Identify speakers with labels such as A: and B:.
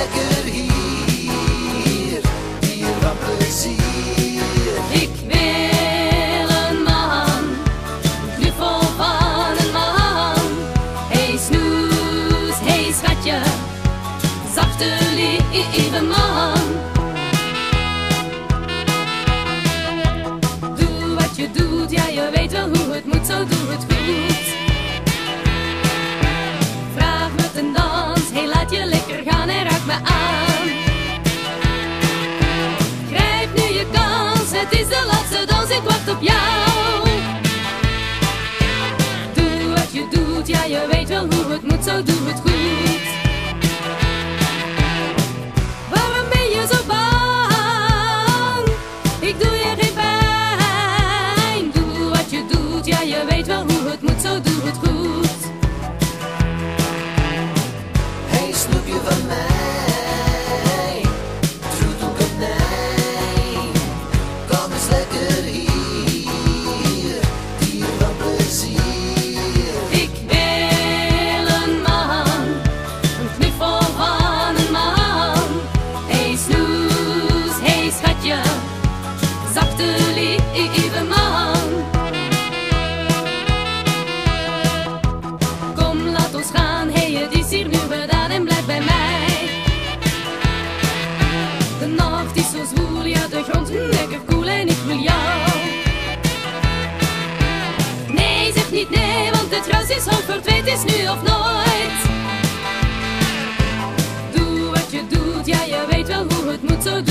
A: lekker hier, dier van plezier.
B: Ik wil een man, een knuffel van een man. Hey snoes, hey schatje, zachte lieve man. Doe wat je doet, ja je weet wel hoe het moet, zo doe het goed. Vraag me ten dans, hey laat je lekker me. Grijp nu je kans, het is de laatste dans, ik wacht op jou. Doe wat je doet, ja je weet wel hoe het moet, zo doe het goed. Waarom ben je zo bang? Ik doe je geen pijn. Doe wat je doet, ja je weet wel hoe het moet, zo doe het goed. Lieve man. Kom, laat ons gaan, hey het is hier nu gedaan en blijf bij mij. De nacht is zo zwoel, ja de grond lekker koel en ik wil jou. Nee, zeg niet nee, want het gras is twee, het is nu of nooit. Doe wat je doet, ja je weet wel hoe het moet, zo doe